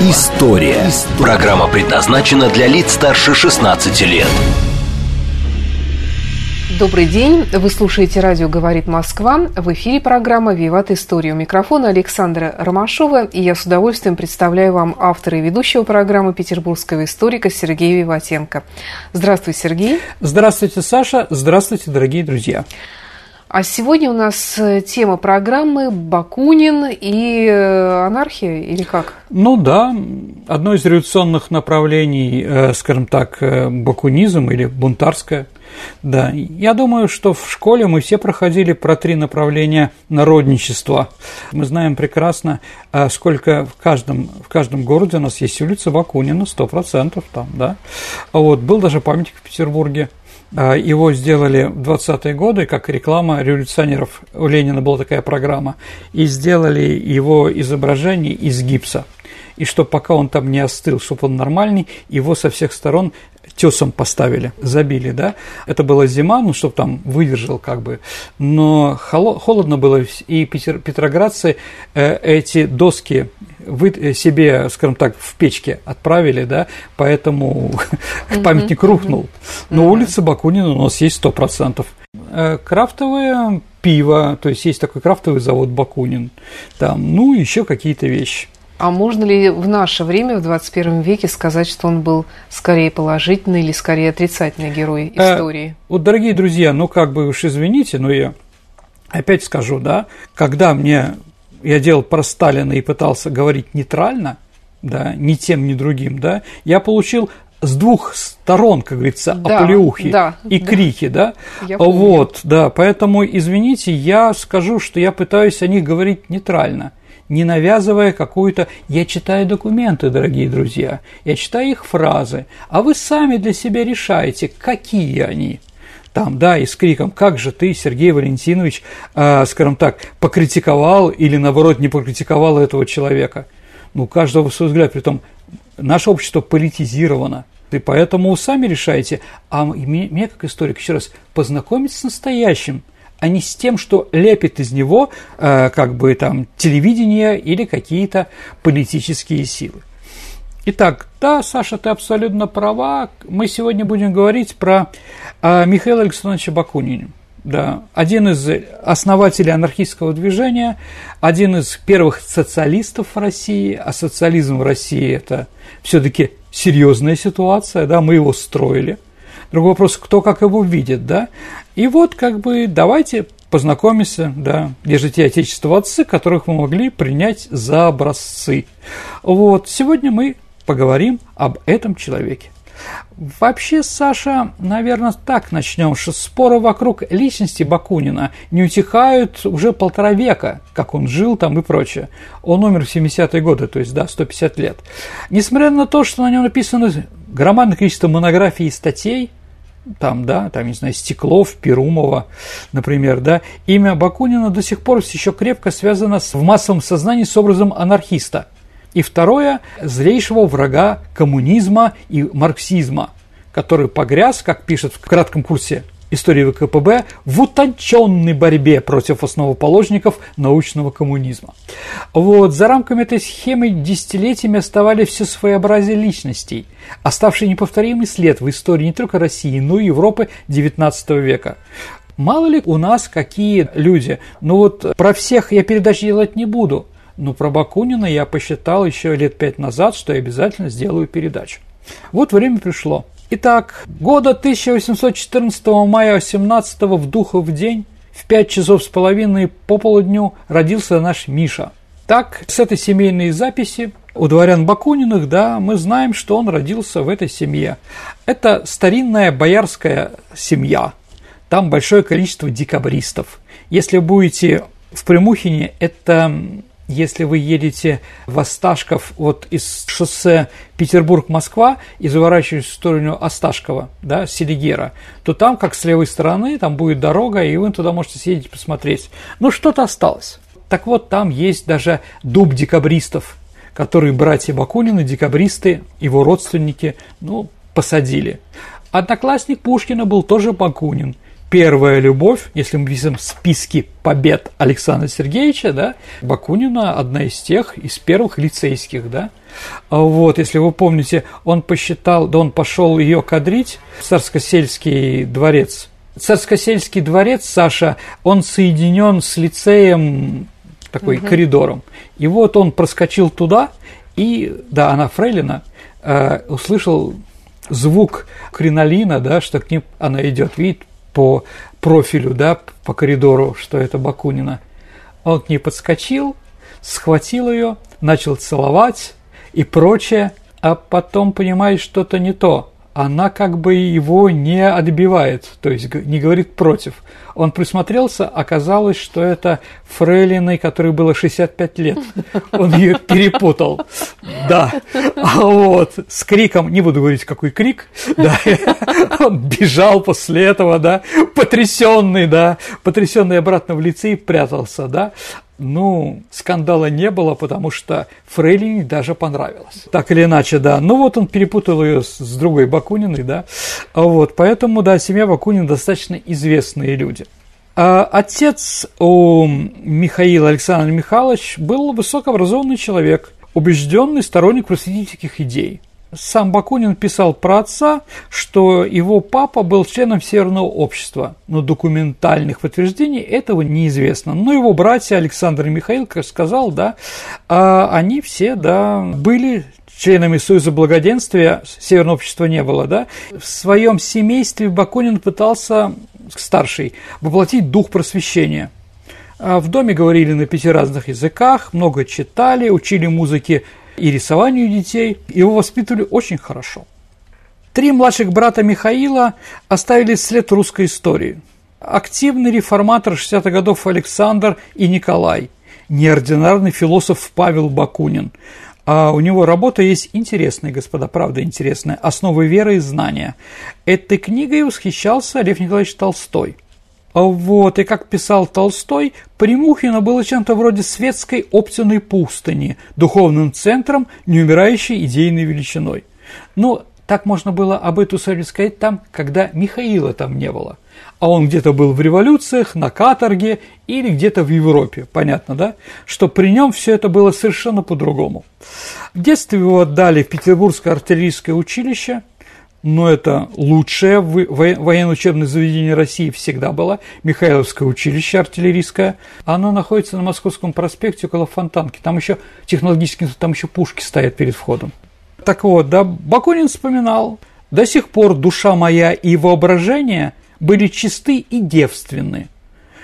История». Программа предназначена для лиц старше 16 лет. Добрый день. Вы слушаете радио «Говорит Москва». В эфире программа «Виват История». У микрофона Александра Ромашова. И я с удовольствием представляю вам автора и ведущего программы петербургского историка Сергея Виватенко. Здравствуй, Сергей. Здравствуйте, Саша. Здравствуйте, дорогие друзья. А сегодня у нас э, тема программы Бакунин и э, анархия, или как? Ну да, одно из революционных направлений, э, скажем так, бакунизм или бунтарское. Да, я думаю, что в школе мы все проходили про три направления народничества. Мы знаем прекрасно, сколько в каждом, в каждом городе у нас есть улица Бакунина, сто процентов там, да. Вот, был даже памятник в Петербурге его сделали в 20-е годы, как реклама революционеров. У Ленина была такая программа. И сделали его изображение из гипса. И что пока он там не остыл, чтобы он нормальный, его со всех сторон тесом поставили, забили, да. Это была зима, ну, чтобы там выдержал как бы. Но холодно было, и Петер, петроградцы э, эти доски вы э, себе, скажем так, в печке отправили, да, поэтому памятник рухнул. Но улица Бакунина у нас есть сто процентов. Э, крафтовое пиво, то есть есть такой крафтовый завод Бакунин, там, ну, еще какие-то вещи. А можно ли в наше время, в 21 веке, сказать, что он был скорее положительный или скорее отрицательный герой э, истории? Э, вот, дорогие друзья, ну как бы уж извините, но я опять скажу, да, когда мне я делал про Сталина и пытался говорить нейтрально, да, ни тем, ни другим, да, я получил с двух сторон, как говорится, да, оплеухи да, и да. крики, да, я вот, да, поэтому, извините, я скажу, что я пытаюсь о них говорить нейтрально, не навязывая какую-то... Я читаю документы, дорогие друзья, я читаю их фразы, а вы сами для себя решаете, какие они. Там, да, и с криком «Как же ты, Сергей Валентинович, э, скажем так, покритиковал или, наоборот, не покритиковал этого человека?» Ну, каждого свой взгляд, при том наше общество политизировано, и поэтому сами решаете. А мне, мне как историк, еще раз, познакомиться с настоящим – а не с тем, что лепит из него э, как бы там телевидение или какие-то политические силы. Итак, да, Саша, ты абсолютно права. Мы сегодня будем говорить про э, Михаила Александровича Бакунина. Да, один из основателей анархистского движения, один из первых социалистов в России, а социализм в России это все-таки серьезная ситуация, да, мы его строили – Другой вопрос, кто как его видит, да. И вот как бы давайте познакомимся, да, держите отечество отцы, которых мы могли принять за образцы. Вот, сегодня мы поговорим об этом человеке. Вообще, Саша, наверное, так начнем, что споры вокруг личности Бакунина не утихают уже полтора века, как он жил там и прочее. Он умер в 70-е годы, то есть, да, 150 лет. Несмотря на то, что на нем написано громадное количество монографий и статей, там, да, там, не знаю, Стеклов, Перумова, например, да, имя Бакунина до сих пор еще крепко связано в массовом сознании с образом анархиста. И второе – злейшего врага коммунизма и марксизма, который погряз, как пишет в кратком курсе истории ВКПБ в утонченной борьбе против основоположников научного коммунизма. Вот, за рамками этой схемы десятилетиями оставались все своеобразие личностей, оставший неповторимый след в истории не только России, но и Европы XIX века. Мало ли у нас какие люди. Ну вот про всех я передачи делать не буду, но про Бакунина я посчитал еще лет пять назад, что я обязательно сделаю передачу. Вот время пришло. Итак, года 1814 мая 18 в Духов день в 5 часов с половиной по полудню родился наш Миша. Так, с этой семейной записи у дворян Бакуниных, да, мы знаем, что он родился в этой семье. Это старинная боярская семья. Там большое количество декабристов. Если будете в Примухине, это если вы едете в Осташков вот из шоссе Петербург-Москва и заворачиваете в сторону Осташкова, да, Селигера, то там, как с левой стороны, там будет дорога, и вы туда можете съездить посмотреть. Но что-то осталось. Так вот, там есть даже дуб декабристов, который братья Бакунины, декабристы, его родственники, ну, посадили. Одноклассник Пушкина был тоже Бакунин – первая любовь, если мы видим списки побед Александра Сергеевича, да, Бакунина одна из тех, из первых лицейских, да. Вот, если вы помните, он посчитал, да он пошел ее кадрить в Царскосельский дворец. Царскосельский дворец, Саша, он соединен с лицеем такой угу. коридором. И вот он проскочил туда, и, да, она фрейлина, э, услышал звук кринолина, да, что к ним она идет, видит, по профилю, да, по коридору, что это Бакунина. Он к ней подскочил, схватил ее, начал целовать и прочее, а потом понимает что-то не то она как бы его не отбивает, то есть не говорит против. Он присмотрелся, оказалось, что это фрейлиной, которой было 65 лет. Он ее перепутал. Да. А вот с криком, не буду говорить, какой крик, да, он бежал после этого, да, потрясенный, да, потрясенный обратно в лице и прятался, да. Ну, скандала не было, потому что Фрейлине даже понравилось. Так или иначе, да. Ну вот он перепутал ее с, другой Бакуниной, да. А вот, поэтому, да, семья Бакунин достаточно известные люди. А отец у Михаила Александр Михайлович был высокообразованный человек, убежденный сторонник просветительских идей. Сам Бакунин писал про отца, что его папа был членом Северного общества, но документальных подтверждений этого неизвестно. Но его братья Александр и Михаил, как сказал, да, а они все, да, были членами Союза Благоденствия, Северного общества не было, да. В своем семействе Бакунин пытался, старший, воплотить дух просвещения – а в доме говорили на пяти разных языках, много читали, учили музыке и рисованию детей. Его воспитывали очень хорошо. Три младших брата Михаила оставили след русской истории. Активный реформатор 60-х годов Александр и Николай, неординарный философ Павел Бакунин. А у него работа есть интересная, господа, правда интересная, «Основы веры и знания». Этой книгой восхищался Лев Николаевич Толстой – а вот, и как писал Толстой, Примухино было чем-то вроде светской Оптиной пустыни, духовным центром, неумирающей идейной величиной. Ну, так можно было об эту усадьбе сказать там, когда Михаила там не было. А он где-то был в революциях, на каторге или где-то в Европе, понятно, да? Что при нем все это было совершенно по-другому. В детстве его отдали в Петербургское артиллерийское училище – но это лучшее военно-учебное заведение России всегда было, Михайловское училище артиллерийское. Оно находится на Московском проспекте около Фонтанки. Там еще технологически, там еще пушки стоят перед входом. Так вот, да, Бакунин вспоминал, до сих пор душа моя и воображение были чисты и девственны.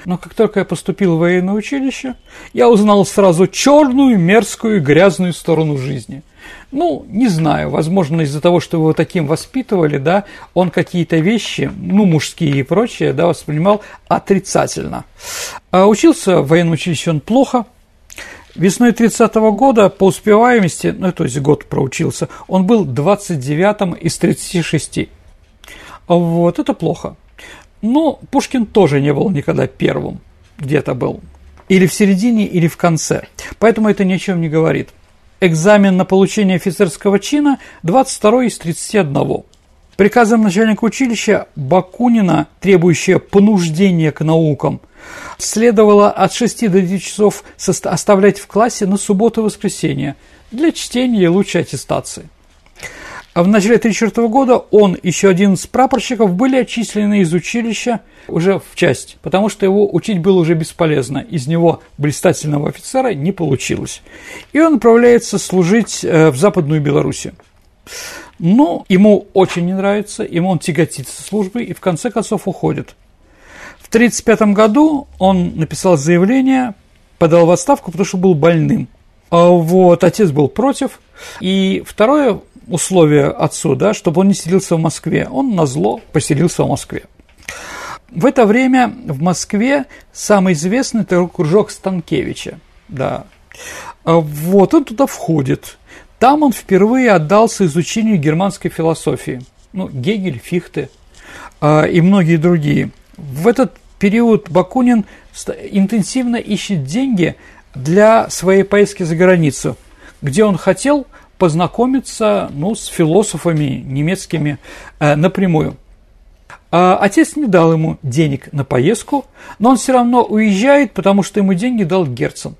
Но как только я поступил в военное училище, я узнал сразу черную, мерзкую, грязную сторону жизни – ну, не знаю, возможно, из-за того, что его таким воспитывали, да, он какие-то вещи, ну, мужские и прочее, да, воспринимал отрицательно. А учился в военном училище он плохо. Весной 30 -го года по успеваемости, ну, то есть год проучился, он был 29-м из 36. Вот, это плохо. Но Пушкин тоже не был никогда первым, где-то был. Или в середине, или в конце. Поэтому это ни о чем не говорит экзамен на получение офицерского чина 22 из 31. Приказом начальника училища Бакунина, требующее понуждения к наукам, следовало от 6 до 9 часов оставлять в классе на субботу и воскресенье для чтения и лучшей аттестации. В начале 1934 года он еще один из прапорщиков были отчислены из училища уже в часть, потому что его учить было уже бесполезно. Из него блистательного офицера не получилось. И он отправляется служить э, в Западную Белоруссию. Но ему очень не нравится, ему он тяготится службой и в конце концов уходит. В 1935 году он написал заявление, подал в отставку, потому что был больным. А вот, отец был против. И второе, условие отцу, да, чтобы он не селился в Москве. Он на зло поселился в Москве. В это время в Москве самый известный это кружок Станкевича, да, А вот он туда входит. Там он впервые отдался изучению германской философии. Ну, Гегель, Фихте э, и многие другие. В этот период Бакунин интенсивно ищет деньги для своей поездки за границу, где он хотел познакомиться ну, с философами немецкими э, напрямую. А отец не дал ему денег на поездку, но он все равно уезжает, потому что ему деньги дал Герцен.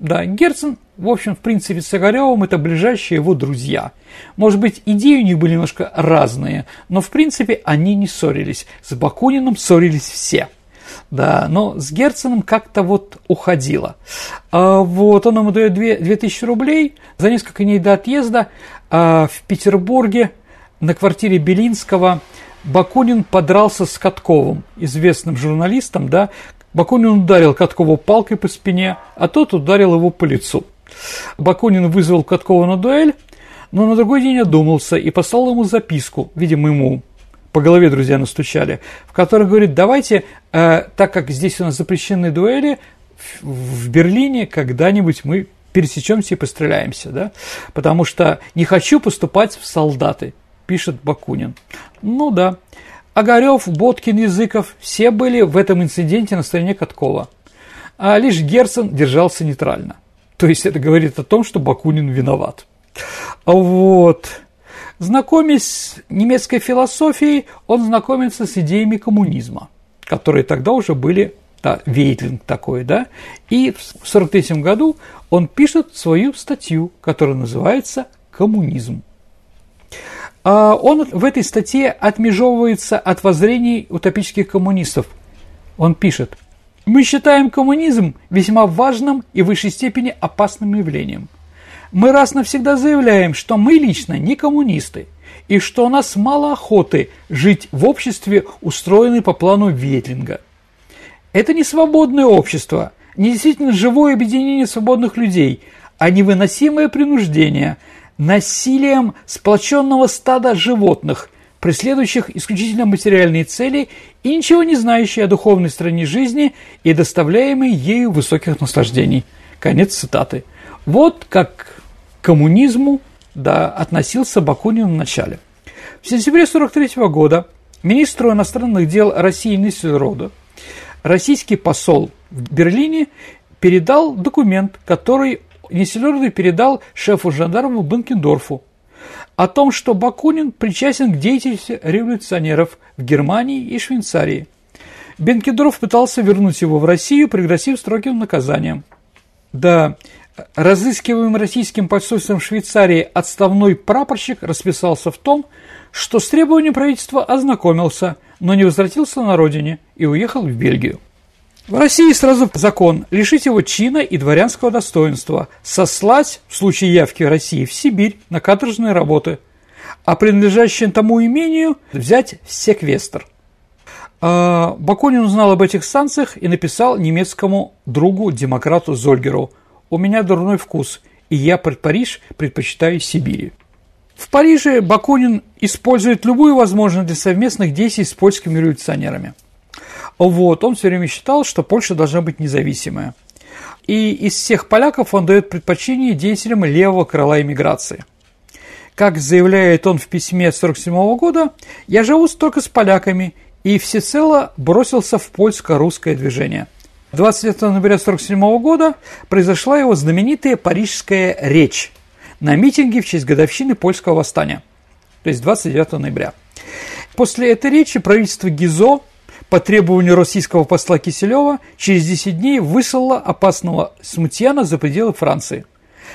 Да, Герцен, в общем, в принципе, с Огаревым это ближайшие его друзья. Может быть, идеи у них были немножко разные, но, в принципе, они не ссорились. С Бакуниным ссорились все. Да, но с Герценом как-то вот уходило. А, вот, он ему дает 2, 2000 рублей за несколько дней до отъезда а, в Петербурге на квартире Белинского Бакунин подрался с Катковым, известным журналистом, да, Бакунин ударил Каткова палкой по спине, а тот ударил его по лицу. Бакунин вызвал Каткова на дуэль, но на другой день одумался и послал ему записку, видимо, ему по голове друзья настучали, в которой говорит, давайте, э, так как здесь у нас запрещены дуэли, в, в Берлине когда-нибудь мы пересечемся и постреляемся, да, потому что не хочу поступать в солдаты, пишет Бакунин. Ну да, Огарев, Боткин, Языков – все были в этом инциденте на стороне Каткова. А лишь Герцен держался нейтрально. То есть это говорит о том, что Бакунин виноват. Вот. Знакомясь с немецкой философией, он знакомится с идеями коммунизма, которые тогда уже были, да, вейтлинг такой, да, и в 1943 году он пишет свою статью, которая называется «Коммунизм». А он в этой статье отмежевывается от воззрений утопических коммунистов. Он пишет, «Мы считаем коммунизм весьма важным и в высшей степени опасным явлением. Мы раз навсегда заявляем, что мы лично не коммунисты, и что у нас мало охоты жить в обществе, устроенной по плану Ветлинга. Это не свободное общество, не действительно живое объединение свободных людей, а невыносимое принуждение – насилием сплоченного стада животных, преследующих исключительно материальные цели и ничего не знающие о духовной стороне жизни и доставляемой ею высоких наслаждений. Конец цитаты. Вот как к коммунизму да, относился Бакунин в начале. В сентябре 1943 года министру иностранных дел России Ниссельрода российский посол в Берлине передал документ, который Несселерный передал шефу жандармов Бенкендорфу о том, что Бакунин причастен к деятельности революционеров в Германии и Швейцарии. Бенкендорф пытался вернуть его в Россию, пригрозив строгим наказанием. Да, разыскиваемый российским посольством Швейцарии отставной прапорщик расписался в том, что с требованием правительства ознакомился, но не возвратился на родине и уехал в Бельгию. В России сразу закон лишить его чина и дворянского достоинства, сослать в случае явки в России в Сибирь на каторжные работы, а принадлежащее тому имению взять в секвестр. А, Бакунин узнал об этих санкциях и написал немецкому другу, демократу Зольгеру «У меня дурной вкус, и я под Париж предпочитаю Сибири». В Париже Бакунин использует любую возможность для совместных действий с польскими революционерами – вот, он все время считал, что Польша должна быть независимая. И из всех поляков он дает предпочтение деятелям левого крыла иммиграции. Как заявляет он в письме 1947 года, «Я живу только с поляками и всецело бросился в польско-русское движение». 29 ноября 1947 года произошла его знаменитая парижская речь на митинге в честь годовщины польского восстания, то есть 29 ноября. После этой речи правительство Гизо по требованию российского посла Киселева через 10 дней выслала опасного смутьяна за пределы Франции.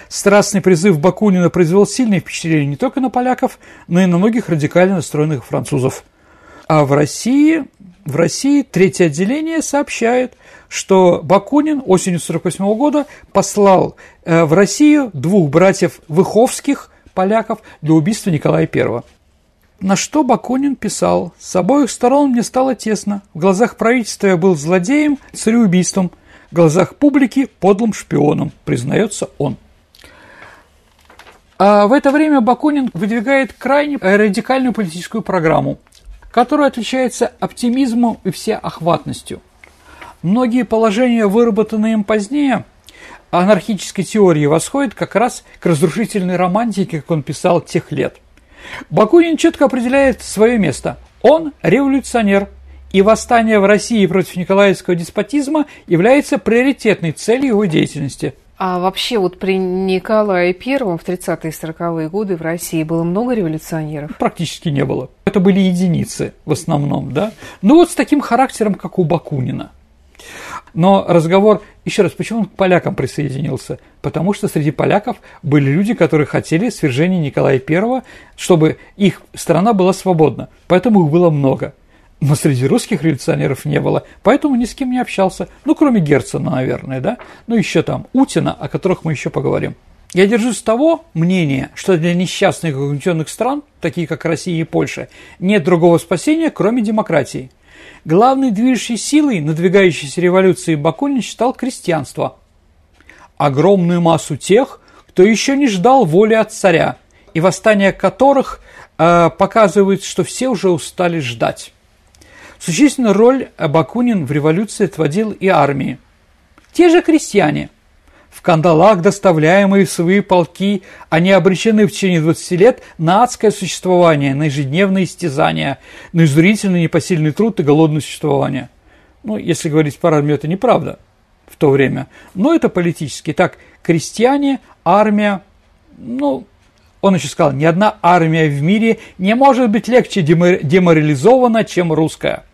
Страстный призыв Бакунина произвел сильное впечатление не только на поляков, но и на многих радикально настроенных французов. А в России, в России третье отделение сообщает, что Бакунин осенью 1948 года послал э, в Россию двух братьев Выховских, поляков, для убийства Николая I. На что Бакунин писал, «С обоих сторон мне стало тесно. В глазах правительства я был злодеем, цареубийством. В глазах публики – подлым шпионом», признается он. А в это время Бакунин выдвигает крайне радикальную политическую программу, которая отличается оптимизмом и всеохватностью. Многие положения, выработанные им позднее, анархической теории восходит как раз к разрушительной романтике, как он писал тех лет. Бакунин четко определяет свое место. Он революционер, и восстание в России против николаевского деспотизма является приоритетной целью его деятельности. А вообще вот при Николае Первом в 30-е и 40-е годы в России было много революционеров? Практически не было. Это были единицы в основном, да. Ну вот с таким характером, как у Бакунина. Но разговор, еще раз, почему он к полякам присоединился? Потому что среди поляков были люди, которые хотели свержения Николая I, чтобы их страна была свободна. Поэтому их было много. Но среди русских революционеров не было, поэтому ни с кем не общался. Ну, кроме Герцена, наверное, да? Ну, еще там Утина, о которых мы еще поговорим. Я держусь того мнения, что для несчастных угнетенных стран, таких как Россия и Польша, нет другого спасения, кроме демократии – Главной движущей силой надвигающейся революции Бакунин считал крестьянство. Огромную массу тех, кто еще не ждал воли от царя, и восстание которых э, показывает, что все уже устали ждать. Существенную роль Бакунин в революции отводил и армии. Те же крестьяне – в кандалах, доставляемые в свои полки, они обречены в течение 20 лет на адское существование, на ежедневные истязания, на изнурительный непосильный труд и голодное существование. Ну, если говорить по армии, это неправда в то время, но это политически. Так, крестьяне, армия, ну, он еще сказал, ни одна армия в мире не может быть легче деморализована, чем русская.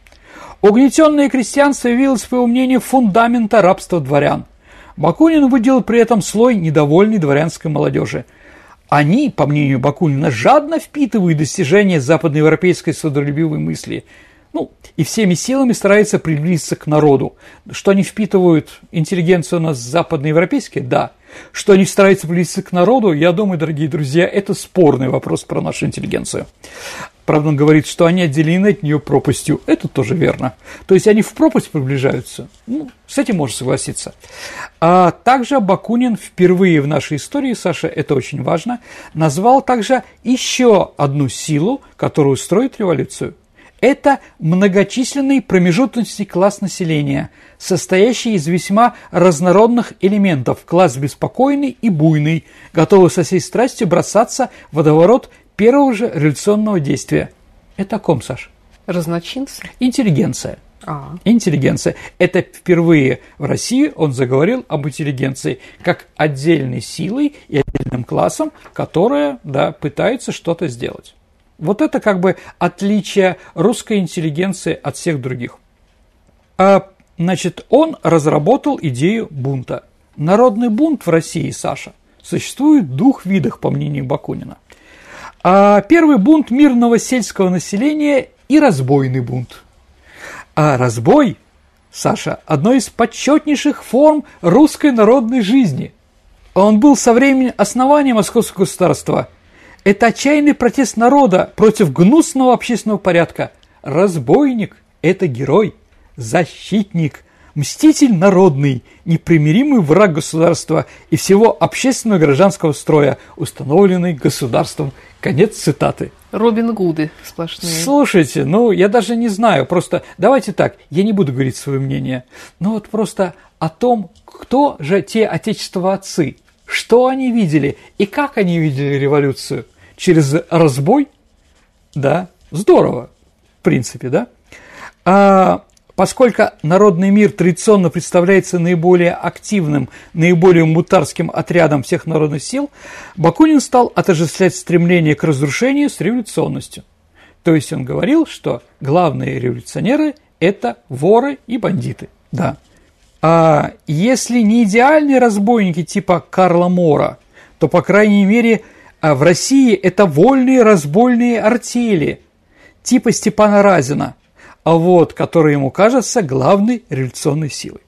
Угнетенное крестьянство явилось, по его мнению, фундамента рабства дворян – Бакунин выделил при этом слой недовольной дворянской молодежи. Они, по мнению Бакунина, жадно впитывают достижения западноевропейской свободолюбивой мысли, ну, и всеми силами стараются приблизиться к народу. Что они впитывают интеллигенцию у нас западноевропейские? Да. Что они стараются приблизиться к народу, я думаю, дорогие друзья, это спорный вопрос про нашу интеллигенцию. Правда, он говорит, что они отделены от нее пропастью. Это тоже верно. То есть они в пропасть приближаются. Ну, с этим можно согласиться. А также Бакунин впервые в нашей истории, Саша, это очень важно, назвал также еще одну силу, которая строит революцию. Это многочисленный промежуточный класс населения, состоящий из весьма разнородных элементов, класс беспокойный и буйный, готовый со всей страстью бросаться в водоворот первого же революционного действия. Это о ком, Саш? Разночинцы? Интеллигенция. А. Интеллигенция. Это впервые в России он заговорил об интеллигенции как отдельной силой и отдельным классом, которая да, пытается что-то сделать. Вот это как бы отличие русской интеллигенции от всех других. А, значит, он разработал идею бунта. Народный бунт в России, Саша, существует в двух видах, по мнению Бакунина. А первый бунт мирного сельского населения и разбойный бунт. А разбой, Саша, одно из почетнейших форм русской народной жизни. Он был со времени основания Московского государства. Это отчаянный протест народа против гнусного общественного порядка. Разбойник – это герой, защитник, мститель народный, непримиримый враг государства и всего общественного гражданского строя, установленный государством. Конец цитаты. Робин Гуды сплошные. Слушайте, ну, я даже не знаю, просто давайте так, я не буду говорить свое мнение, но вот просто о том, кто же те отечество отцы, что они видели и как они видели революцию. Через разбой? Да, здорово, в принципе, да. А Поскольку народный мир традиционно представляется наиболее активным, наиболее мутарским отрядом всех народных сил, Бакунин стал отождествлять стремление к разрушению с революционностью. То есть он говорил, что главные революционеры – это воры и бандиты. Да. А если не идеальные разбойники типа Карла Мора, то, по крайней мере, а в России это вольные разбойные артели типа Степана Разина – а вот, который ему кажется главной революционной силой.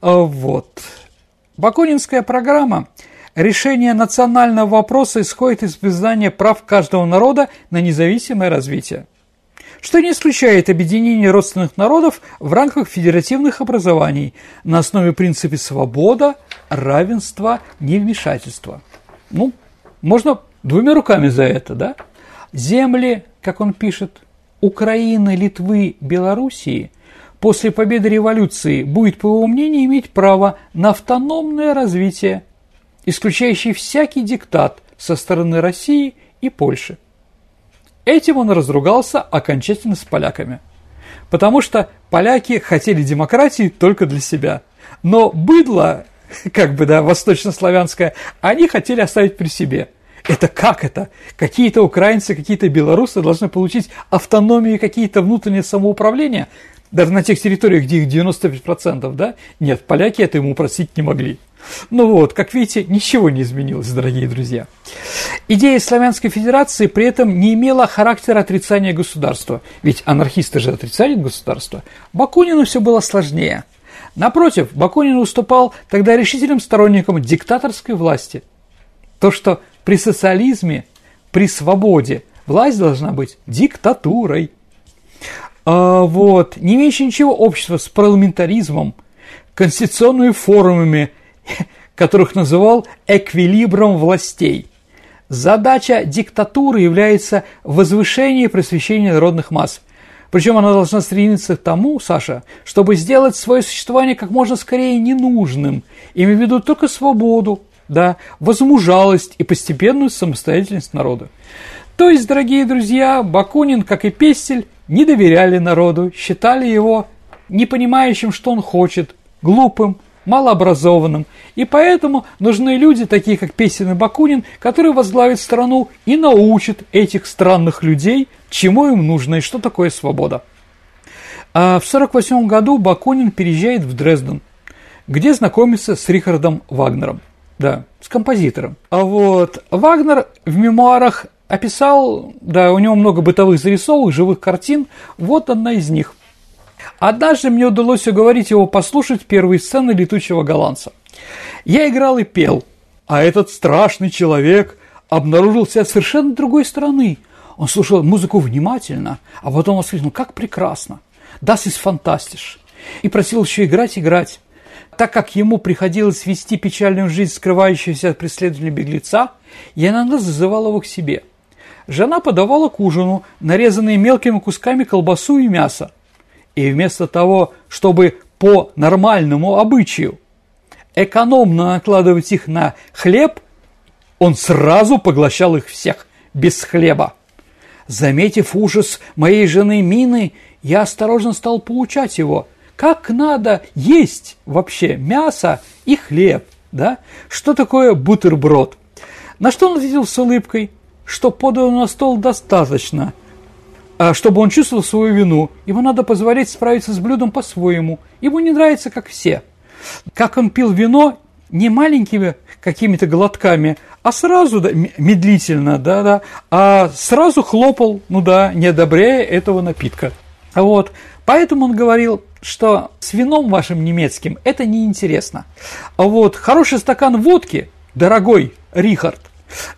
А вот. Бакунинская программа решение национального вопроса исходит из признания прав каждого народа на независимое развитие, что не исключает объединение родственных народов в рамках федеративных образований на основе принципа свобода, равенства, невмешательства. Ну, можно двумя руками за это, да? Земли, как он пишет, Украины, Литвы, Белоруссии после победы революции будет, по его мнению, иметь право на автономное развитие, исключающее всякий диктат со стороны России и Польши. Этим он разругался окончательно с поляками. Потому что поляки хотели демократии только для себя. Но быдло, как бы, да, восточнославянское, они хотели оставить при себе – это как это? Какие-то украинцы, какие-то белорусы должны получить автономию, какие-то внутреннее самоуправление? Даже на тех территориях, где их 95%, да? Нет, поляки это ему просить не могли. Ну вот, как видите, ничего не изменилось, дорогие друзья. Идея Славянской Федерации при этом не имела характера отрицания государства, ведь анархисты же отрицают государство. Бакунину все было сложнее. Напротив, Бакунин выступал тогда решительным сторонником диктаторской власти. То, что при социализме, при свободе власть должна быть диктатурой. А, вот, не имеющий ничего общего с парламентаризмом, конституционными форумами, которых называл эквилибром властей. Задача диктатуры является возвышение и просвещение народных масс. Причем она должна стремиться к тому, Саша, чтобы сделать свое существование как можно скорее ненужным, имея в виду только свободу, да, возмужалость и постепенную самостоятельность народа. То есть, дорогие друзья, Бакунин, как и Пестель, не доверяли народу, считали его не понимающим, что он хочет, глупым, малообразованным, и поэтому нужны люди, такие как Песин и Бакунин, которые возглавят страну и научат этих странных людей, чему им нужно и что такое свобода. А в 1948 году Бакунин переезжает в Дрезден, где знакомится с Рихардом Вагнером. Да, с композитором. А вот Вагнер в мемуарах описал, да, у него много бытовых зарисовок, живых картин, вот одна из них. Однажды мне удалось уговорить его послушать первые сцены «Летучего голландца». Я играл и пел, а этот страшный человек обнаружил себя совершенно другой стороны. Он слушал музыку внимательно, а потом воскликнул, как прекрасно, das ist fantastisch, и просил еще играть, играть. Так как ему приходилось вести печальную жизнь скрывающегося от преследования беглеца, я иногда зазывал его к себе. Жена подавала к ужину нарезанные мелкими кусками колбасу и мясо. И вместо того, чтобы по нормальному обычаю экономно накладывать их на хлеб, он сразу поглощал их всех, без хлеба. Заметив ужас моей жены Мины, я осторожно стал получать его – как надо есть вообще мясо и хлеб, да? Что такое бутерброд? На что он ответил с улыбкой, что подано на стол достаточно, а чтобы он чувствовал свою вину. Ему надо позволять справиться с блюдом по-своему. Ему не нравится, как все. Как он пил вино не маленькими какими-то глотками, а сразу, да, медлительно, да-да, а сразу хлопал, ну да, не одобряя этого напитка. Вот, поэтому он говорил, что с вином вашим немецким это неинтересно. А вот хороший стакан водки, дорогой Рихард,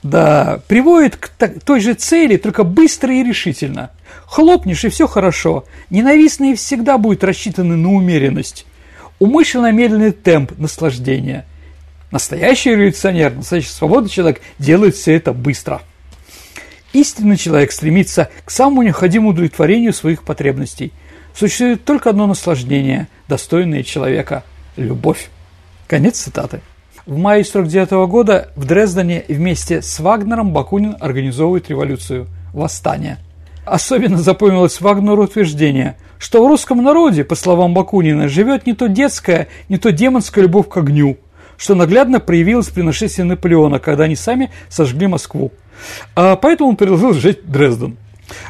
да, приводит к той же цели, только быстро и решительно. Хлопнешь, и все хорошо. Ненавистные всегда будут рассчитаны на умеренность. Умышленно медленный темп наслаждения. Настоящий революционер, настоящий свободный человек делает все это быстро. Истинный человек стремится к самому необходимому удовлетворению своих потребностей – Существует только одно наслаждение, достойное человека – любовь. Конец цитаты. В мае 1949 года в Дрездене вместе с Вагнером Бакунин организовывает революцию – восстание. Особенно запомнилось Вагнеру утверждение, что в русском народе, по словам Бакунина, живет не то детская, не то демонская любовь к огню, что наглядно проявилось при нашествии Наполеона, когда они сами сожгли Москву. А поэтому он предложил сжечь Дрезден.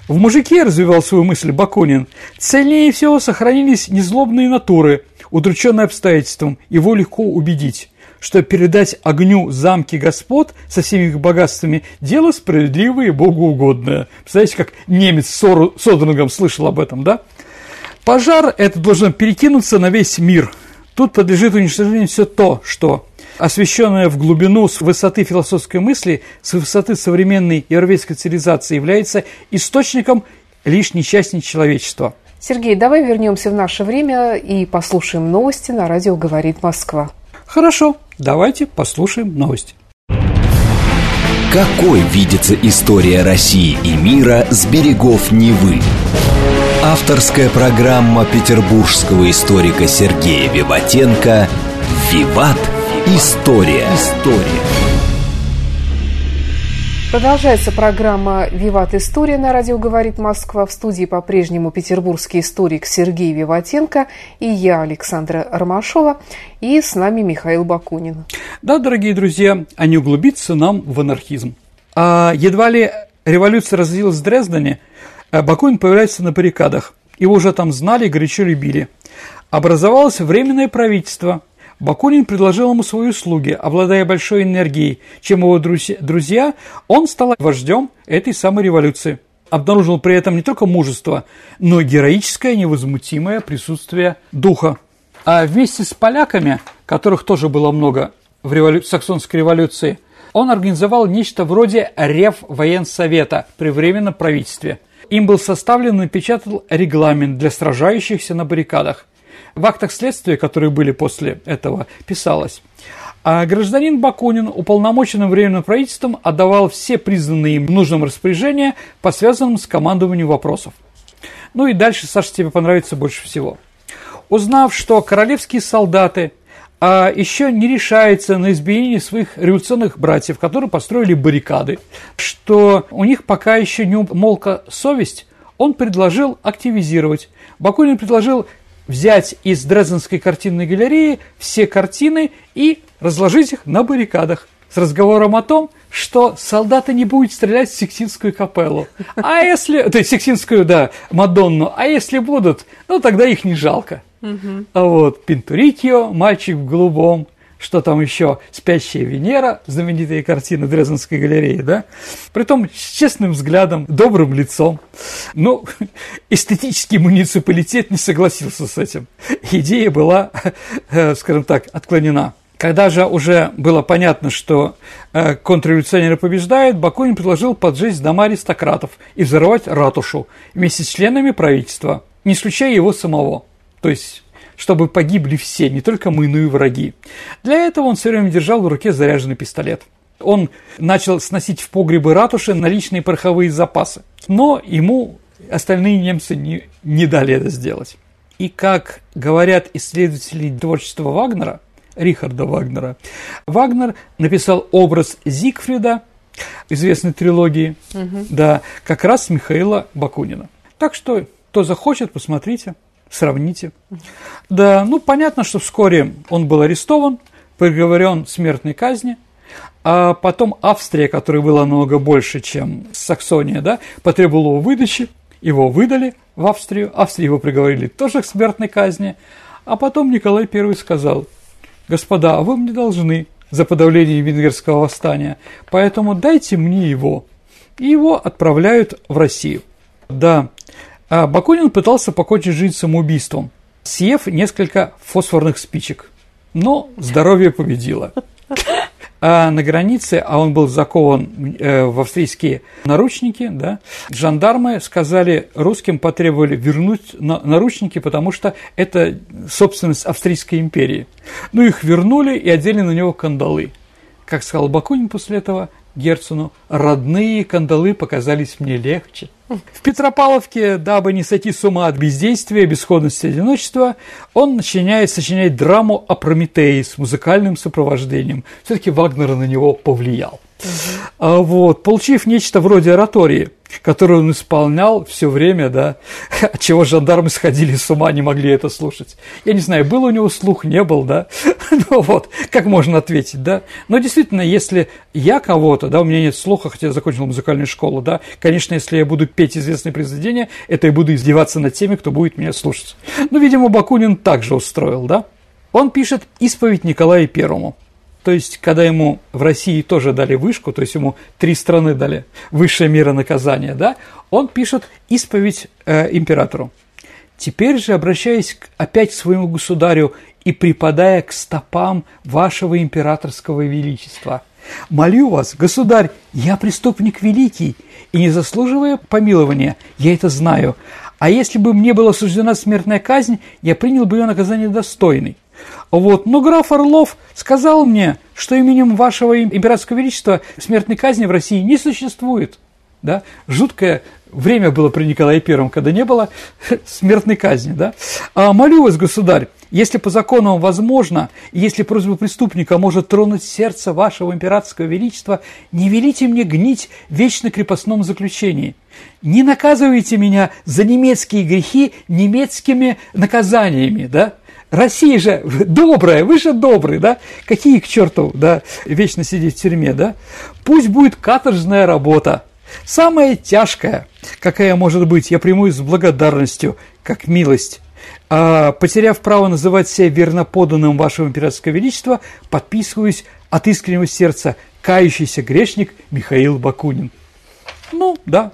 В мужике, развивал свою мысль Бакунин, цельнее всего сохранились незлобные натуры, удрученные обстоятельством, его легко убедить, что передать огню замки господ со всеми их богатствами – дело справедливое и богоугодное. Представляете, как немец с Соденгом слышал об этом, да? Пожар это должен перекинуться на весь мир. Тут подлежит уничтожению все то, что освещенная в глубину с высоты философской мысли, с высоты современной европейской цивилизации, является источником лишь несчастья человечества. Сергей, давай вернемся в наше время и послушаем новости на радио «Говорит Москва». Хорошо, давайте послушаем новости. Какой видится история России и мира с берегов Невы? Авторская программа петербургского историка Сергея Виватенко «Виват. История». История. Продолжается программа «Виват. История» на радио «Говорит Москва». В студии по-прежнему петербургский историк Сергей Виватенко и я, Александра Ромашова, и с нами Михаил Бакунин. Да, дорогие друзья, а не углубиться нам в анархизм. А едва ли революция разразилась в Дрездене, а Бакунин появляется на баррикадах. Его уже там знали и горячо любили. Образовалось временное правительство – Бакунин предложил ему свои услуги, обладая большой энергией, чем его друзья, он стал вождем этой самой революции. Обнаружил при этом не только мужество, но и героическое невозмутимое присутствие духа. А вместе с поляками, которых тоже было много в револю... саксонской революции, он организовал нечто вроде рев военсовета при временном правительстве. Им был составлен и напечатан регламент для сражающихся на баррикадах. В актах следствия, которые были после этого, писалось. А гражданин Бакунин уполномоченным временным правительством отдавал все признанные им нужным распоряжения по связанным с командованием вопросов. Ну и дальше, Саша, тебе понравится больше всего. Узнав, что королевские солдаты а еще не решаются на избиение своих революционных братьев, которые построили баррикады, что у них пока еще не умолка совесть, он предложил активизировать. Бакунин предложил взять из Дрезденской картинной галереи все картины и разложить их на баррикадах с разговором о том, что солдаты не будут стрелять в Сикстинскую капеллу. А если... То есть Сикстинскую, да, Мадонну. А если будут, ну тогда их не жалко. А вот Пинтурикио, мальчик в голубом, что там еще, «Спящая Венера», знаменитая картина Дрезденской галереи, да? Притом с честным взглядом, добрым лицом. Ну, эстетический муниципалитет не согласился с этим. Идея была, э, скажем так, отклонена. Когда же уже было понятно, что э, контрреволюционеры побеждают, Бакунин предложил поджечь дома аристократов и взорвать ратушу вместе с членами правительства, не исключая его самого. То есть чтобы погибли все, не только мы, но и враги. Для этого он все время держал в руке заряженный пистолет. Он начал сносить в погребы ратуши наличные пороховые запасы, но ему остальные немцы не, не дали это сделать. И как говорят исследователи творчества Вагнера, Рихарда Вагнера, Вагнер написал образ Зигфрида, известной трилогии, угу. да, как раз Михаила Бакунина. Так что, кто захочет, посмотрите сравните. Да, ну понятно, что вскоре он был арестован, приговорен к смертной казни, а потом Австрия, которая была намного больше, чем Саксония, да, потребовала его выдачи, его выдали в Австрию, Австрии его приговорили тоже к смертной казни, а потом Николай I сказал, господа, а вы мне должны за подавление венгерского восстания, поэтому дайте мне его. И его отправляют в Россию. Да, а Бакунин пытался покончить жизнь самоубийством, съев несколько фосфорных спичек. Но здоровье победило. А на границе, а он был закован э, в австрийские наручники, да, жандармы сказали, русским потребовали вернуть на, наручники, потому что это собственность Австрийской империи. Ну, их вернули и одели на него кандалы. Как сказал Бакунин после этого Герцену, родные кандалы показались мне легче. В Петропавловке, дабы не сойти с ума от бездействия, бесходности одиночества, он начинает сочинять драму о Прометее с музыкальным сопровождением. Все-таки Вагнер на него повлиял. Угу. Вот, получив нечто вроде оратории, которую он исполнял все время, да, от чего жандармы сходили с ума, не могли это слушать. Я не знаю, был у него слух, не был, да, ну вот, как можно ответить, да. Но действительно, если я кого-то, да, у меня нет слуха, хотя я закончил музыкальную школу, да, конечно, если я буду петь известные произведения, это я буду издеваться над теми, кто будет меня слушать. Ну, видимо, Бакунин также устроил, да. Он пишет «Исповедь Николаю Первому». То есть, когда ему в России тоже дали вышку, то есть ему три страны дали высшая мера наказания, да, он пишет исповедь э, императору. Теперь же, обращаясь опять к своему государю и припадая к стопам вашего императорского величества, молю вас, государь, я преступник великий, и не заслуживая помилования, я это знаю, а если бы мне была суждена смертная казнь, я принял бы ее наказание достойный. Вот. Но граф Орлов сказал мне, что именем вашего императорского величества смертной казни в России не существует. Да? Жуткая время было при Николае Первом, когда не было смертной казни, да? А молю вас, государь, если по законам возможно, если просьба преступника может тронуть сердце вашего императорского величества, не велите мне гнить в вечно крепостном заключении. Не наказывайте меня за немецкие грехи немецкими наказаниями, да? Россия же добрая, вы же добрый, да? Какие к черту, да, вечно сидеть в тюрьме, да? Пусть будет каторжная работа, самая тяжкая, какая может быть, я приму с благодарностью, как милость. А, потеряв право называть себя верноподанным вашего императорского величества, подписываюсь от искреннего сердца кающийся грешник Михаил Бакунин. Ну, да,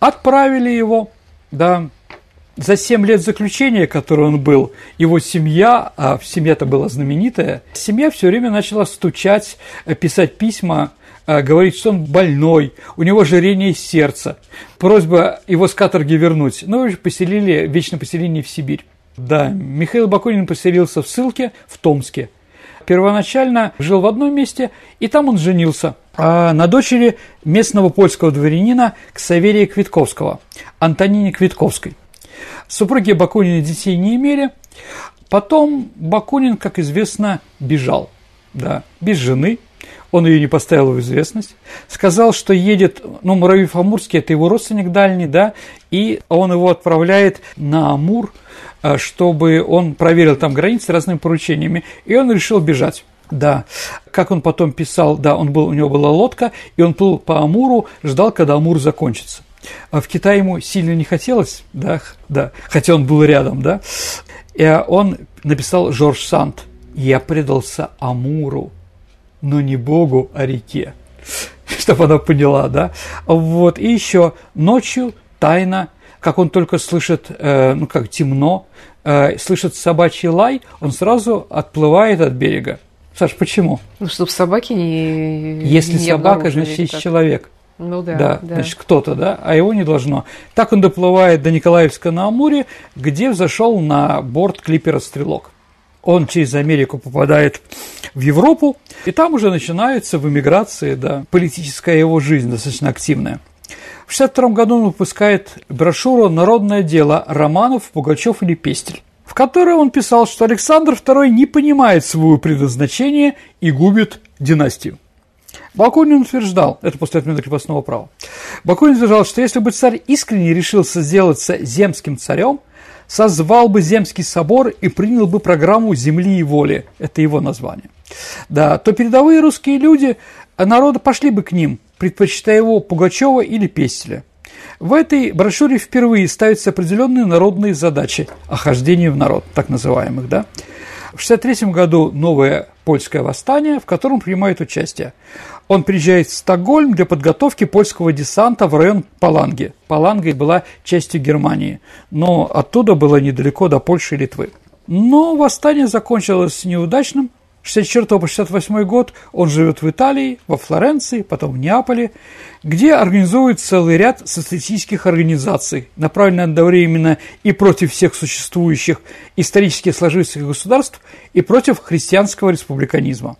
отправили его, да, за 7 лет заключения, которое он был, его семья, а семья-то была знаменитая, семья все время начала стучать, писать письма, а, говорить, что он больной, у него ожирение сердца. Просьба его с каторги вернуть. Ну, поселили, вечно поселение в Сибирь. Да, Михаил Бакунин поселился в ссылке в Томске. Первоначально жил в одном месте, и там он женился а на дочери местного польского дворянина Ксаверия Квитковского, Антонине Квитковской. Супруги Бакунина детей не имели. Потом Бакунин, как известно, бежал, да, без жены. Он ее не поставил в известность. Сказал, что едет, ну, Муравьев-Амурский – это его родственник дальний, да, и он его отправляет на Амур, э, чтобы он проверил там границы разными поручениями, и он решил бежать. Да, как он потом писал, да, он был, у него была лодка, и он плыл по Амуру, ждал, когда Амур закончится. А в Китае ему сильно не хотелось, да, да, хотя он был рядом, да, и он написал Жорж Санд «Я предался Амуру, но не Богу, а реке», чтобы она поняла, да, вот, и еще ночью тайно, как он только слышит, э, ну, как темно, э, слышит собачий лай, он сразу отплывает от берега. Саш, почему? Ну, чтобы собаки не Если не собака, значит, есть человек. Ну да, да, да. Значит, кто-то, да, а его не должно. Так он доплывает до Николаевска на Амуре, где взошел на борт клипера «Стрелок». Он через Америку попадает в Европу, и там уже начинается в эмиграции, да, политическая его жизнь достаточно активная. В 1962 году он выпускает брошюру «Народное дело. Романов, Пугачев или Пестель», в которой он писал, что Александр II не понимает своего предназначения и губит династию. Бакунин утверждал, это после отмены крепостного права, Бакунин утверждал, что если бы царь искренне решился сделаться земским царем, созвал бы земский собор и принял бы программу земли и воли, это его название, да, то передовые русские люди, народа пошли бы к ним, предпочитая его Пугачева или Пестеля. В этой брошюре впервые ставятся определенные народные задачи охождения в народ, так называемых, да. В 1963 году новое польское восстание, в котором принимает участие. Он приезжает в Стокгольм для подготовки польского десанта в район Паланги. Паланга была частью Германии, но оттуда было недалеко до Польши и Литвы. Но восстание закончилось неудачным. 64 по 68 год он живет в Италии, во Флоренции, потом в Неаполе, где организует целый ряд социалистических организаций, направленных одновременно и против всех существующих исторически сложившихся государств, и против христианского республиканизма.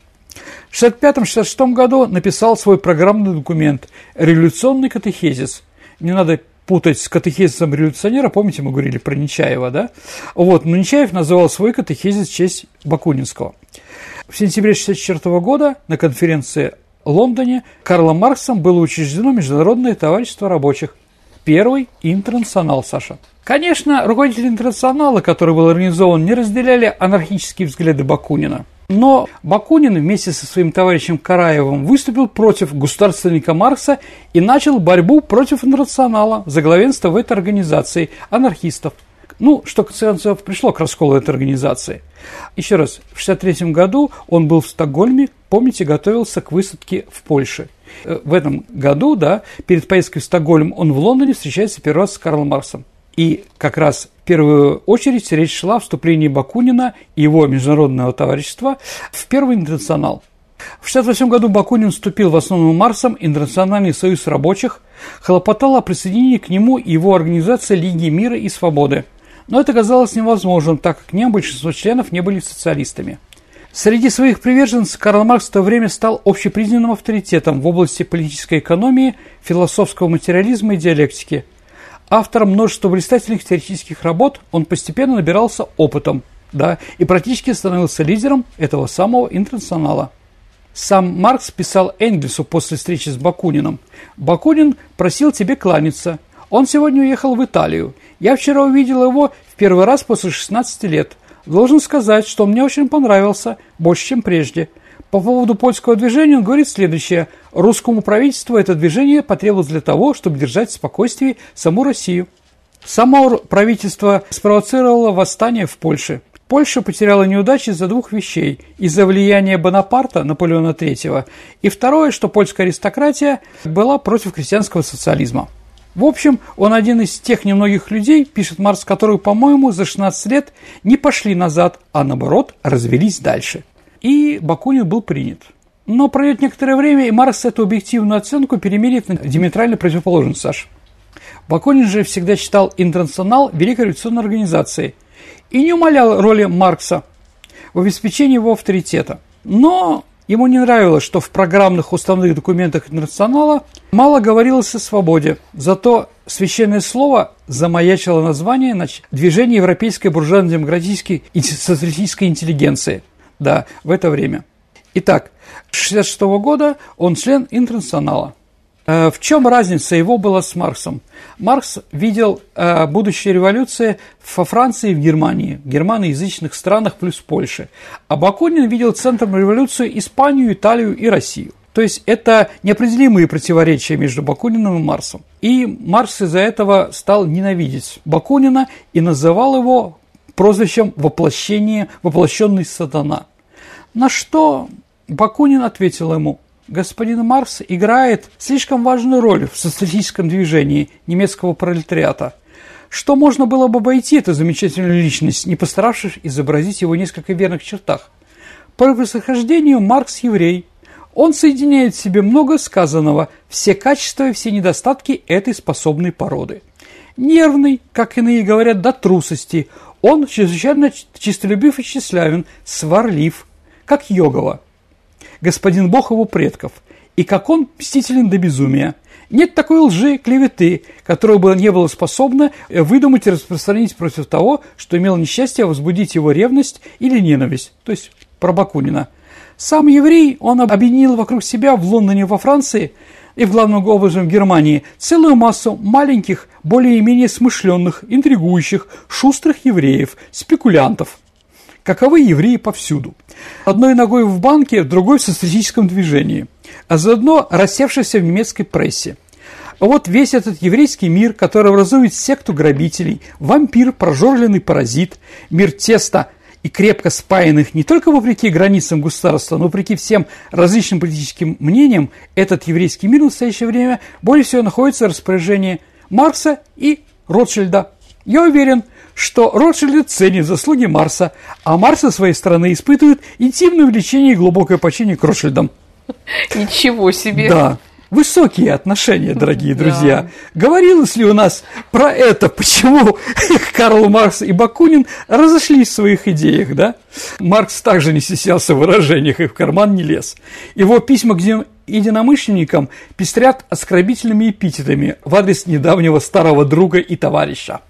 В 1965-1966 году написал свой программный документ «Революционный катехезис». Не надо путать с катехезисом революционера, помните, мы говорили про Нечаева, да? Вот, но Нечаев называл свой катехезис в честь Бакунинского. В сентябре 1964 года на конференции в Лондоне Карлом Марксом было учреждено Международное товарищество рабочих. Первый интернационал, Саша. Конечно, руководители интернационала, который был организован, не разделяли анархические взгляды Бакунина – но Бакунин вместе со своим товарищем Караевым выступил против государственника Маркса и начал борьбу против интернационала за главенство в этой организации анархистов. Ну, что концов пришло к расколу этой организации. Еще раз, в 1963 году он был в Стокгольме, помните, готовился к высадке в Польше. Э, в этом году, да, перед поездкой в Стокгольм он в Лондоне встречается первый раз с Карлом Марксом. И как раз в первую очередь речь шла о вступлении Бакунина и его международного товарищества в Первый интернационал. В 1968 году Бакунин вступил в основную Марсом Интернациональный союз рабочих, хлопотал о присоединении к нему его организация Лиги мира и свободы. Но это казалось невозможным, так как не большинство членов не были социалистами. Среди своих приверженцев Карл Маркс в то время стал общепризнанным авторитетом в области политической экономии, философского материализма и диалектики – Автором множества блистательных теоретических работ, он постепенно набирался опытом, да, и практически становился лидером этого самого интернационала. Сам Маркс писал Энгельсу после встречи с Бакуниным. «Бакунин просил тебе кланяться. Он сегодня уехал в Италию. Я вчера увидел его в первый раз после 16 лет. Должен сказать, что он мне очень понравился, больше, чем прежде. По поводу польского движения он говорит следующее. Русскому правительству это движение потребовалось для того, чтобы держать в спокойствии саму Россию. Само правительство спровоцировало восстание в Польше. Польша потеряла неудачи из-за двух вещей. Из-за влияния Бонапарта, Наполеона III, и второе, что польская аристократия была против крестьянского социализма. В общем, он один из тех немногих людей, пишет Марс, которые, по-моему, за 16 лет не пошли назад, а наоборот, развелись дальше и Бакунин был принят. Но пройдет некоторое время, и Маркс эту объективную оценку перемерит на диаметрально противоположный Саш. Бакунин же всегда считал интернационал Великой революционной организацией и не умалял роли Маркса в обеспечении его авторитета. Но ему не нравилось, что в программных уставных документах интернационала мало говорилось о свободе, зато священное слово замаячило название движения европейской буржуазно-демократической и социалистической интеллигенции – да, в это время. Итак, с 1966 года он член интернационала. Э, в чем разница его была с Марксом? Маркс видел э, будущее революции во Франции и в Германии, в германоязычных странах плюс Польше. А Бакунин видел центром революции Испанию, Италию и Россию. То есть это неопределимые противоречия между Бакуниным и Марсом. И Марс из-за этого стал ненавидеть Бакунина и называл его прозвищем воплощение, воплощенный сатана. На что Бакунин ответил ему, господин Марс играет слишком важную роль в социалистическом движении немецкого пролетариата, что можно было бы обойти эту замечательную личность, не постаравшись изобразить его в несколько верных чертах. По происхождению Маркс еврей. Он соединяет в себе много сказанного, все качества и все недостатки этой способной породы. Нервный, как иные говорят, до трусости, он чрезвычайно чистолюбив и тщеславен, сварлив, как Йогова, господин бог его предков, и как он мстителен до безумия. Нет такой лжи, клеветы, которая бы не была способна выдумать и распространить против того, что имел несчастье возбудить его ревность или ненависть, то есть про Бакунина. Сам еврей он объединил вокруг себя в Лондоне во Франции и в главном образом в Германии целую массу маленьких, более-менее смышленных, интригующих, шустрых евреев, спекулянтов. Каковы евреи повсюду. Одной ногой в банке, другой в социалистическом движении, а заодно рассевшийся в немецкой прессе. А вот весь этот еврейский мир, который образует секту грабителей, вампир, прожорленный паразит, мир теста – и крепко спаянных не только вопреки границам государства, но вопреки всем различным политическим мнениям, этот еврейский мир в настоящее время более всего находится в распоряжении Маркса и Ротшильда. Я уверен, что Ротшильды ценят заслуги Марса, а Марс со своей стороны испытывает интимное влечение и глубокое почтение к Ротшильдам. Ничего себе! Да высокие отношения, дорогие друзья. Да. Говорилось ли у нас про это, почему Карл Маркс и Бакунин разошлись в своих идеях, да? Маркс также не стеснялся в выражениях и в карман не лез. Его письма к единомышленникам пестрят оскорбительными эпитетами в адрес недавнего старого друга и товарища.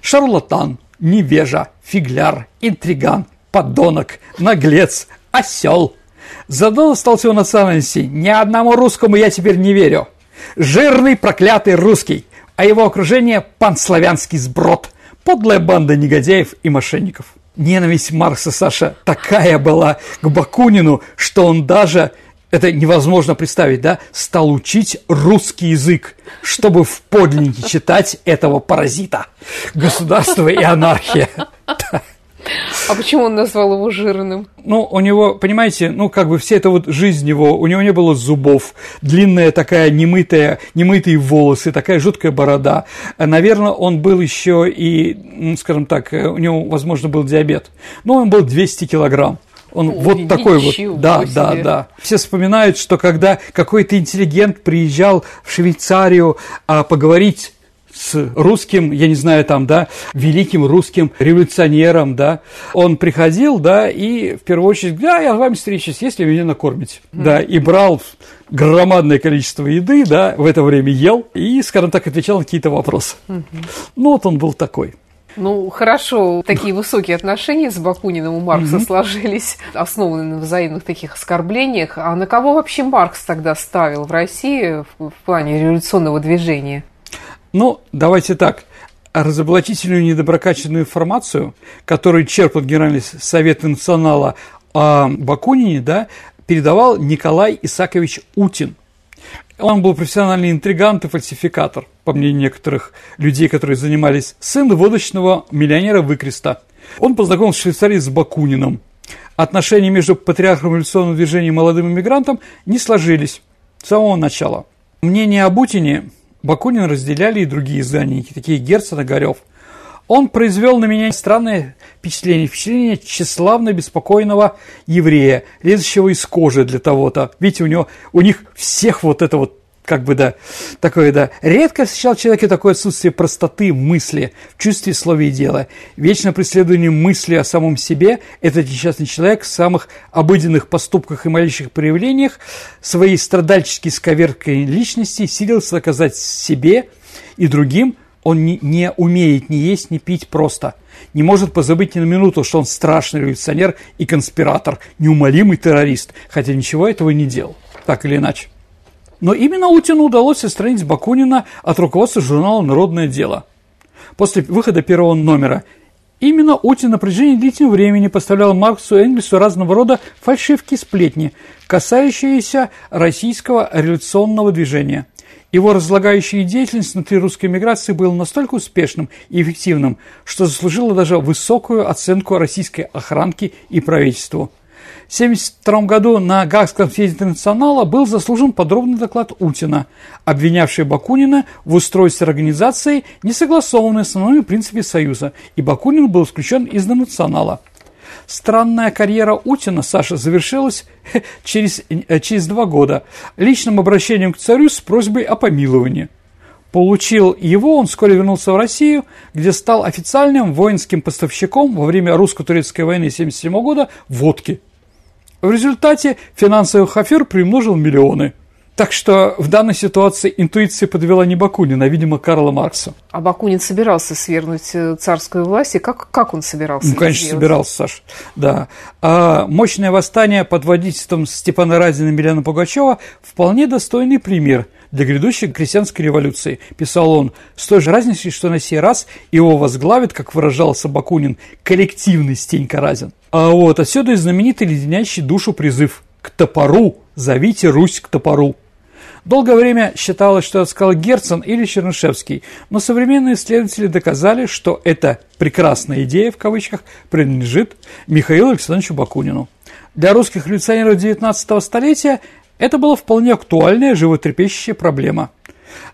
Шарлатан, невежа, фигляр, интриган, подонок, наглец, осел – Задал стал всего национальности. Ни одному русскому я теперь не верю. Жирный проклятый русский, а его окружение – панславянский сброд, подлая банда негодяев и мошенников. Ненависть Маркса, Саша, такая была к Бакунину, что он даже, это невозможно представить, да, стал учить русский язык, чтобы в подлиннике читать этого паразита. Государство и анархия. А почему он назвал его жирным? Ну, у него, понимаете, ну, как бы вся эта вот жизнь его, у него не было зубов, длинная такая немытая, немытые волосы, такая жуткая борода. Наверное, он был еще и, ну, скажем так, у него, возможно, был диабет. Но он был 200 килограмм. Он О, вот такой вот. Да, себе. да, да. Все вспоминают, что когда какой-то интеллигент приезжал в Швейцарию а, поговорить с русским, я не знаю, там, да, великим русским революционером, да, он приходил, да, и в первую очередь, да, я с вами встречусь, если меня накормите, mm-hmm. да, и брал громадное количество еды, да, в это время ел и, скажем так, отвечал на какие-то вопросы. Угу. Ну, вот он был такой. Ну, хорошо, такие высокие отношения с Бакуниным у Маркса mm-hmm. сложились, основанные на взаимных таких оскорблениях. А на кого вообще Маркс тогда ставил в России в, в плане революционного движения? Ну, давайте так. Разоблачительную недоброкачественную информацию, которую черпал Генеральный Совет Национала о Бакунине, да, передавал Николай Исакович Утин. Он был профессиональный интригант и фальсификатор, по мнению некоторых людей, которые занимались, сын водочного миллионера Выкреста. Он познакомился в Швейцарии с Бакуниным. Отношения между патриархом революционного движения и молодым иммигрантом не сложились с самого начала. Мнение об Утине Бакунин разделяли и другие изданники, такие Герцен и Горев – он произвел на меня странное впечатление, впечатление тщеславно беспокойного еврея, лезущего из кожи для того-то. Видите, у него, у них всех вот это вот как бы, да, такое, да. Редко встречал человеке такое отсутствие простоты мысли в чувстве слова и дела. Вечно преследование мысли о самом себе этот несчастный человек в самых обыденных поступках и малейших проявлениях своей страдальчески сковеркой личности силился оказать себе и другим он не, не умеет ни есть, ни пить просто. Не может позабыть ни на минуту, что он страшный революционер и конспиратор, неумолимый террорист, хотя ничего этого не делал, так или иначе. Но именно Утину удалось отстранить Бакунина от руководства журнала «Народное дело». После выхода первого номера Именно Утин на протяжении длительного времени поставлял Марксу и Энгельсу разного рода фальшивки сплетни, касающиеся российского революционного движения. Его разлагающая деятельность внутри русской миграции была настолько успешным и эффективным, что заслужила даже высокую оценку российской охранки и правительству. В 1972 году на Гаагском съезде интернационала был заслужен подробный доклад Утина, обвинявший Бакунина в устройстве организации, не согласованной с основными принципами Союза, и Бакунин был исключен из интернационала – Странная карьера Утина, Саша, завершилась через, э, через два года личным обращением к царю с просьбой о помиловании. Получил его, он вскоре вернулся в Россию, где стал официальным воинским поставщиком во время русско-турецкой войны 1977 года водки. В результате финансовых афер примножил миллионы – так что в данной ситуации интуиция подвела не Бакунина, а, видимо, Карла Маркса. А Бакунин собирался свергнуть э, царскую власть, и как, как он собирался Ну, конечно, сделать? собирался, Саш, да. А мощное восстание под водительством Степана Разина и Милена Пугачева вполне достойный пример для грядущей крестьянской революции, писал он, с той же разницей, что на сей раз его возглавит, как выражался Бакунин, коллективный Стенька Разин. А вот отсюда и знаменитый леденящий душу призыв «К топору! Зовите Русь к топору!» Долгое время считалось, что это сказал Герцен или Чернышевский, но современные исследователи доказали, что эта «прекрасная идея» в кавычках принадлежит Михаилу Александровичу Бакунину. Для русских революционеров XIX столетия это была вполне актуальная, животрепещущая проблема.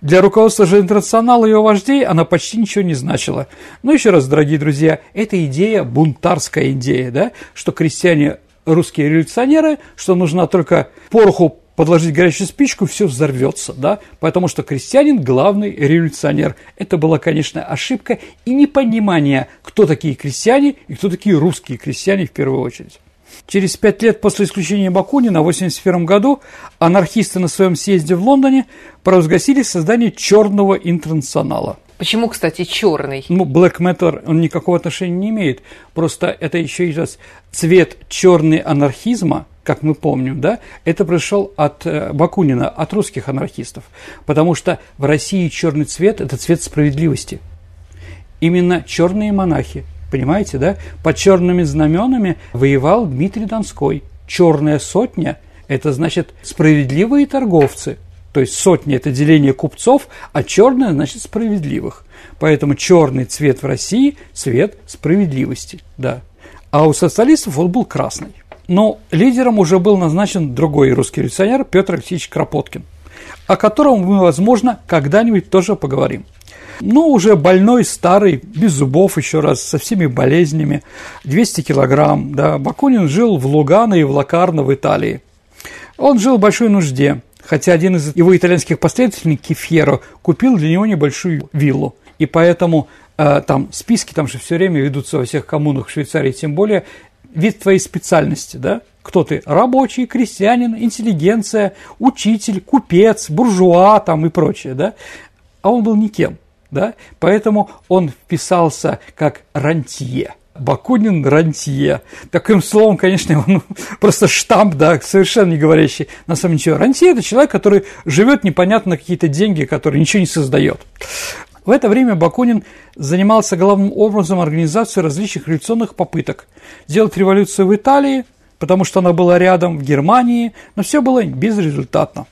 Для руководства же интернационала и его вождей она почти ничего не значила. Но еще раз, дорогие друзья, эта идея бунтарская идея, да, что крестьяне русские революционеры, что нужна только пороху подложить горячую спичку, все взорвется, да, потому что крестьянин – главный революционер. Это была, конечно, ошибка и непонимание, кто такие крестьяне и кто такие русские крестьяне в первую очередь. Через пять лет после исключения Бакунина в 1981 году анархисты на своем съезде в Лондоне провозгласили создание черного интернационала. Почему, кстати, черный? Ну, Black Matter, он никакого отношения не имеет. Просто это еще и раз цвет черный анархизма – как мы помним, да, это пришел от э, Бакунина, от русских анархистов, потому что в России черный цвет – это цвет справедливости. Именно черные монахи, понимаете, да, под черными знаменами воевал Дмитрий Донской. Черная сотня – это значит справедливые торговцы, то есть сотня – это деление купцов, а черная – значит справедливых. Поэтому черный цвет в России – цвет справедливости, да. А у социалистов он был красный. Но лидером уже был назначен другой русский революционер Петр Алексеевич Кропоткин, о котором мы, возможно, когда-нибудь тоже поговорим. Но уже больной, старый, без зубов еще раз, со всеми болезнями, 200 килограмм, да, Бакунин жил в Лугано и в Лакарно в Италии. Он жил в большой нужде, хотя один из его итальянских последователей, Кефьеро, купил для него небольшую виллу. И поэтому э, там списки там же все время ведутся во всех коммунах Швейцарии, тем более вид твоей специальности, да, кто ты? Рабочий, крестьянин, интеллигенция, учитель, купец, буржуа там и прочее, да? А он был никем, да? Поэтому он вписался как рантье. Бакунин рантье. Таким словом, конечно, он просто штамп, да, совершенно не говорящий на самом деле. Рантье – это человек, который живет непонятно какие-то деньги, который ничего не создает. В это время Бакунин занимался главным образом организацией различных революционных попыток сделать революцию в Италии, потому что она была рядом, в Германии, но все было безрезультатно.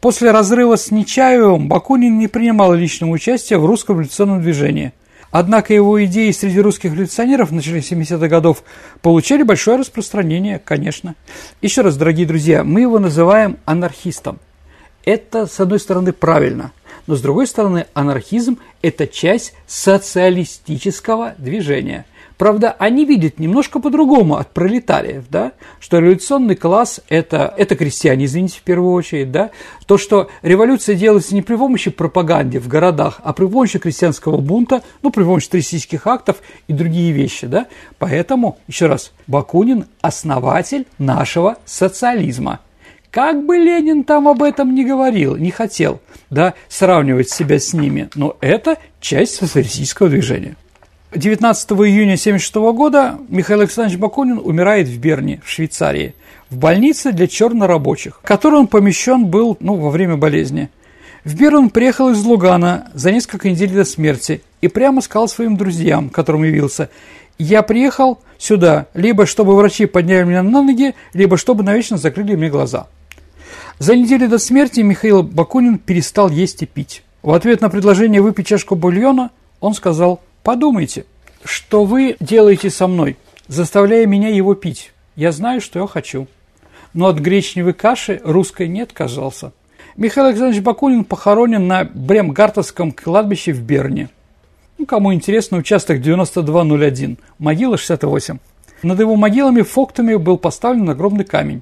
После разрыва с Нечаевым Бакунин не принимал личного участия в русском революционном движении. Однако его идеи среди русских революционеров в начале 70-х годов получили большое распространение, конечно. Еще раз, дорогие друзья, мы его называем анархистом. Это, с одной стороны, правильно, но с другой стороны, анархизм – это часть социалистического движения – Правда, они видят немножко по-другому от пролетариев, да, что революционный класс это, – это крестьяне, извините, в первую очередь, да, то, что революция делается не при помощи пропаганды в городах, а при помощи крестьянского бунта, ну, при помощи террористических актов и другие вещи, да. Поэтому, еще раз, Бакунин – основатель нашего социализма. Как бы Ленин там об этом не говорил, не хотел, да, сравнивать себя с ними, но это часть социалистического движения. 19 июня 1976 года Михаил Александрович Бакунин умирает в Берне, в Швейцарии, в больнице для чернорабочих, в которой он помещен был ну, во время болезни. В Берн он приехал из Лугана за несколько недель до смерти и прямо сказал своим друзьям, которым явился, «Я приехал сюда, либо чтобы врачи подняли меня на ноги, либо чтобы навечно закрыли мне глаза». За неделю до смерти Михаил Бакунин перестал есть и пить. В ответ на предложение выпить чашку бульона он сказал – Подумайте, что вы делаете со мной, заставляя меня его пить. Я знаю, что я хочу. Но от гречневой каши русской не отказался. Михаил Александрович Бакунин похоронен на Бремгартовском кладбище в Берне. Ну, кому интересно, участок 9201, могила 68. Над его могилами фоктами был поставлен огромный камень.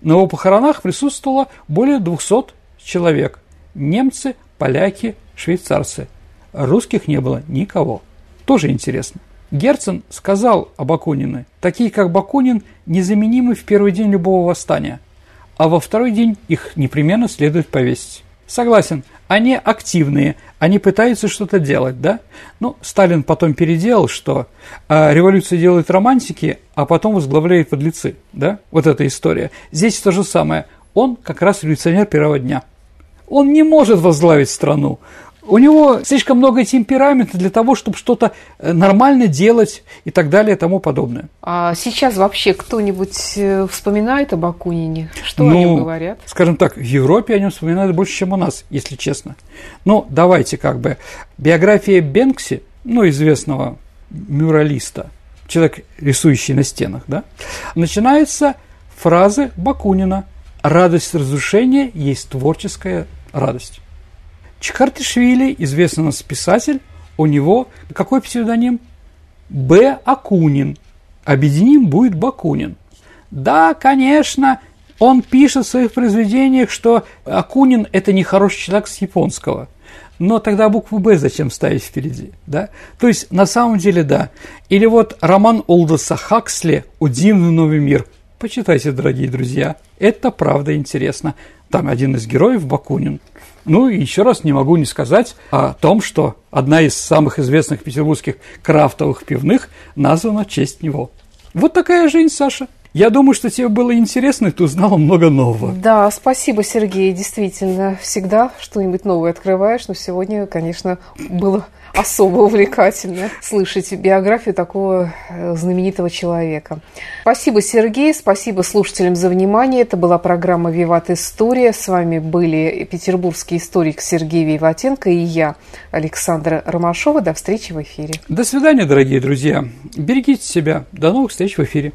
На его похоронах присутствовало более 200 человек. Немцы, поляки, швейцарцы. Русских не было никого. Тоже интересно. Герцен сказал об Бакунине, такие как Бакунин незаменимы в первый день любого восстания, а во второй день их непременно следует повесить. Согласен, они активные, они пытаются что-то делать, да? Ну, Сталин потом переделал, что э, революция делает романтики, а потом возглавляет подлецы, да? Вот эта история. Здесь то же самое. Он как раз революционер первого дня. Он не может возглавить страну. У него слишком много темперамента для того, чтобы что-то э, нормально делать и так далее и тому подобное. А сейчас вообще кто-нибудь э, вспоминает об Акунине? Что ну, о нем говорят? Скажем так, в Европе о нем вспоминают больше, чем у нас, если честно. Ну, давайте как бы. Биография Бенкси, ну, известного мюралиста, человек, рисующий на стенах, да, начинается фразы Бакунина «Радость разрушения есть творческая радость». Чхартишвили, известный у нас писатель, у него какой псевдоним? Б. Акунин. Объединим будет Бакунин. Да, конечно, он пишет в своих произведениях, что Акунин – это не хороший человек с японского. Но тогда букву «Б» зачем ставить впереди? Да? То есть, на самом деле, да. Или вот роман Олдоса Хаксли «Удивный новый мир». Почитайте, дорогие друзья. Это правда интересно. Там один из героев Бакунин – ну и еще раз не могу не сказать о том, что одна из самых известных петербургских крафтовых пивных названа в честь него. Вот такая жизнь, Саша. Я думаю, что тебе было интересно, и ты узнала много нового. Да, спасибо, Сергей. Действительно, всегда что-нибудь новое открываешь, но сегодня, конечно, было особо увлекательно слышать биографию такого э, знаменитого человека. Спасибо, Сергей, спасибо слушателям за внимание. Это была программа «Виват История». С вами были петербургский историк Сергей Виватенко и я, Александра Ромашова. До встречи в эфире. До свидания, дорогие друзья. Берегите себя. До новых встреч в эфире.